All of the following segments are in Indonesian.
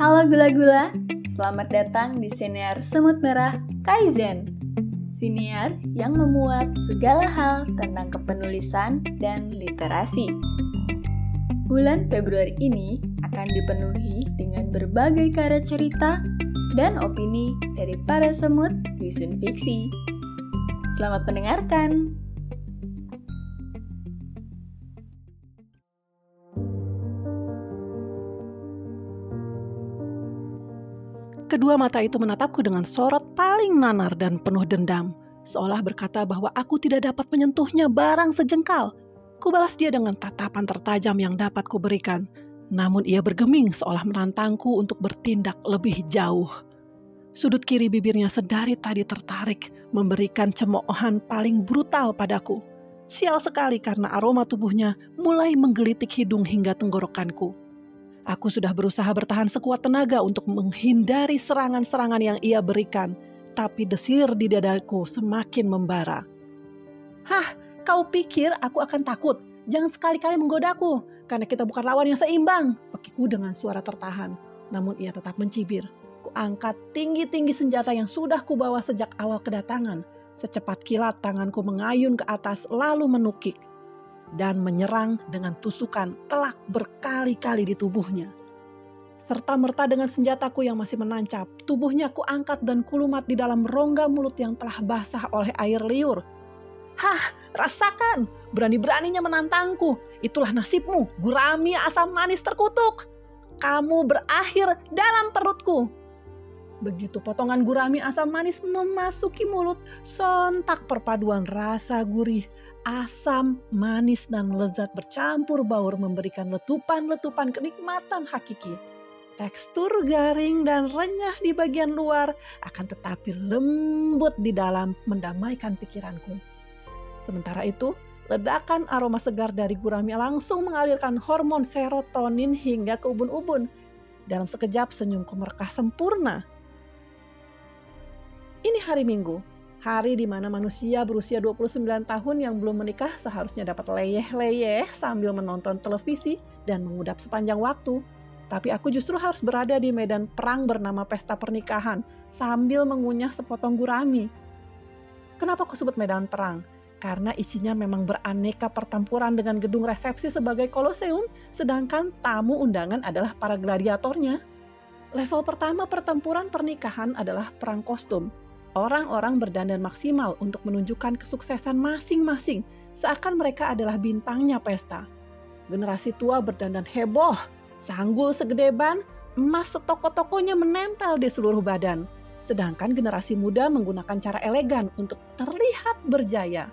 Halo gula-gula, selamat datang di siniar Semut Merah Kaizen. Siniar yang memuat segala hal tentang kepenulisan dan literasi. Bulan Februari ini akan dipenuhi dengan berbagai karya cerita dan opini dari para semut dusun fiksi. Selamat mendengarkan! Kedua mata itu menatapku dengan sorot paling nanar dan penuh dendam, seolah berkata bahwa aku tidak dapat menyentuhnya barang sejengkal. Kubalas dia dengan tatapan tertajam yang dapat kuberikan, namun ia bergeming seolah menantangku untuk bertindak lebih jauh. Sudut kiri bibirnya sedari tadi tertarik, memberikan cemoohan paling brutal padaku. Sial sekali karena aroma tubuhnya mulai menggelitik hidung hingga tenggorokanku. Aku sudah berusaha bertahan sekuat tenaga untuk menghindari serangan-serangan yang ia berikan, tapi desir di dadaku semakin membara. Hah, kau pikir aku akan takut? Jangan sekali-kali menggodaku, karena kita bukan lawan yang seimbang, pekiku dengan suara tertahan. Namun ia tetap mencibir. Kuangkat tinggi-tinggi senjata yang sudah kubawa sejak awal kedatangan. Secepat kilat tanganku mengayun ke atas lalu menukik dan menyerang dengan tusukan telak berkali-kali di tubuhnya. Serta merta dengan senjataku yang masih menancap, tubuhnya ku angkat dan kulumat di dalam rongga mulut yang telah basah oleh air liur. Hah, rasakan, berani-beraninya menantangku. Itulah nasibmu, gurami asam manis terkutuk. Kamu berakhir dalam perutku. Begitu potongan gurami asam manis memasuki mulut, sontak perpaduan rasa gurih, asam, manis, dan lezat bercampur baur memberikan letupan-letupan kenikmatan hakiki. Tekstur garing dan renyah di bagian luar akan tetapi lembut di dalam mendamaikan pikiranku. Sementara itu, ledakan aroma segar dari gurami langsung mengalirkan hormon serotonin hingga ke ubun-ubun. Dalam sekejap senyumku merekah sempurna. Ini hari Minggu, hari di mana manusia berusia 29 tahun yang belum menikah seharusnya dapat leyeh-leyeh sambil menonton televisi dan mengudap sepanjang waktu. Tapi aku justru harus berada di medan perang bernama pesta pernikahan sambil mengunyah sepotong gurami. Kenapa aku sebut medan perang? Karena isinya memang beraneka pertempuran dengan gedung resepsi sebagai koloseum, sedangkan tamu undangan adalah para gladiatornya. Level pertama pertempuran pernikahan adalah perang kostum, Orang-orang berdandan maksimal untuk menunjukkan kesuksesan masing-masing, seakan mereka adalah bintangnya pesta. Generasi tua berdandan heboh, sanggul segede ban, emas setoko-tokonya menempel di seluruh badan. Sedangkan generasi muda menggunakan cara elegan untuk terlihat berjaya.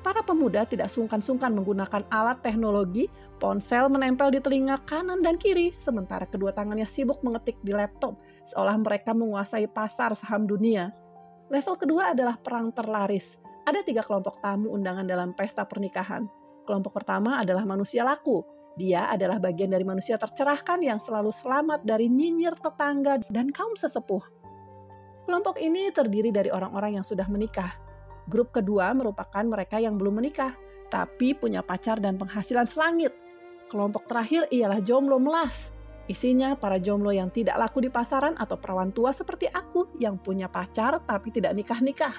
Para pemuda tidak sungkan-sungkan menggunakan alat teknologi, ponsel menempel di telinga kanan dan kiri, sementara kedua tangannya sibuk mengetik di laptop, seolah mereka menguasai pasar saham dunia. Level kedua adalah perang terlaris. Ada tiga kelompok tamu undangan dalam pesta pernikahan. Kelompok pertama adalah manusia laku. Dia adalah bagian dari manusia tercerahkan yang selalu selamat dari nyinyir tetangga dan kaum sesepuh. Kelompok ini terdiri dari orang-orang yang sudah menikah. Grup kedua merupakan mereka yang belum menikah, tapi punya pacar dan penghasilan selangit. Kelompok terakhir ialah jomblo melas, Isinya para jomblo yang tidak laku di pasaran atau perawan tua seperti aku yang punya pacar tapi tidak nikah-nikah.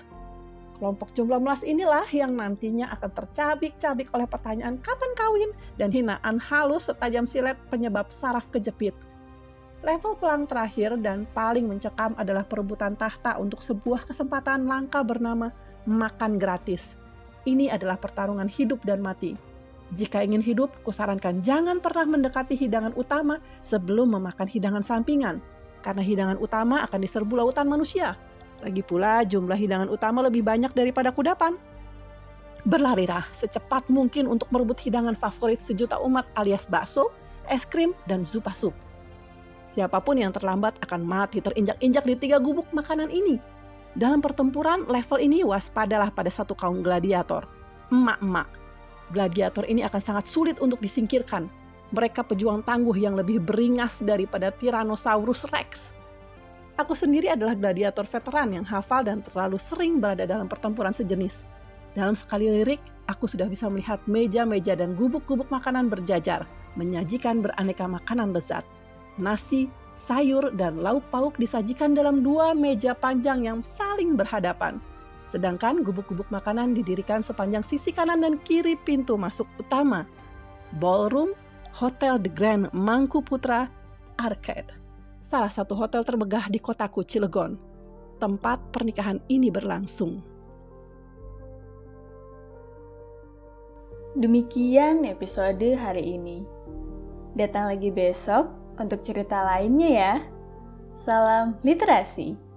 Kelompok jomblo melas inilah yang nantinya akan tercabik-cabik oleh pertanyaan kapan kawin dan hinaan halus setajam silet penyebab saraf kejepit. Level pelang terakhir dan paling mencekam adalah perebutan tahta untuk sebuah kesempatan langka bernama makan gratis. Ini adalah pertarungan hidup dan mati jika ingin hidup, kusarankan jangan pernah mendekati hidangan utama sebelum memakan hidangan sampingan, karena hidangan utama akan diserbu lautan manusia. Lagi pula, jumlah hidangan utama lebih banyak daripada kudapan. Berlarilah secepat mungkin untuk merebut hidangan favorit sejuta umat alias bakso, es krim, dan zupa sup. Siapa pun yang terlambat akan mati terinjak-injak di tiga gubuk makanan ini. Dalam pertempuran level ini waspadalah pada satu kaum gladiator, emak-emak gladiator ini akan sangat sulit untuk disingkirkan. Mereka pejuang tangguh yang lebih beringas daripada Tyrannosaurus Rex. Aku sendiri adalah gladiator veteran yang hafal dan terlalu sering berada dalam pertempuran sejenis. Dalam sekali lirik, aku sudah bisa melihat meja-meja dan gubuk-gubuk makanan berjajar, menyajikan beraneka makanan lezat. Nasi, sayur, dan lauk pauk disajikan dalam dua meja panjang yang saling berhadapan. Sedangkan gubuk-gubuk makanan didirikan sepanjang sisi kanan dan kiri pintu masuk utama. Ballroom, Hotel The Grand Mangku Putra, Arcade. Salah satu hotel termegah di kotaku Cilegon. Tempat pernikahan ini berlangsung. Demikian episode hari ini. Datang lagi besok untuk cerita lainnya ya. Salam literasi.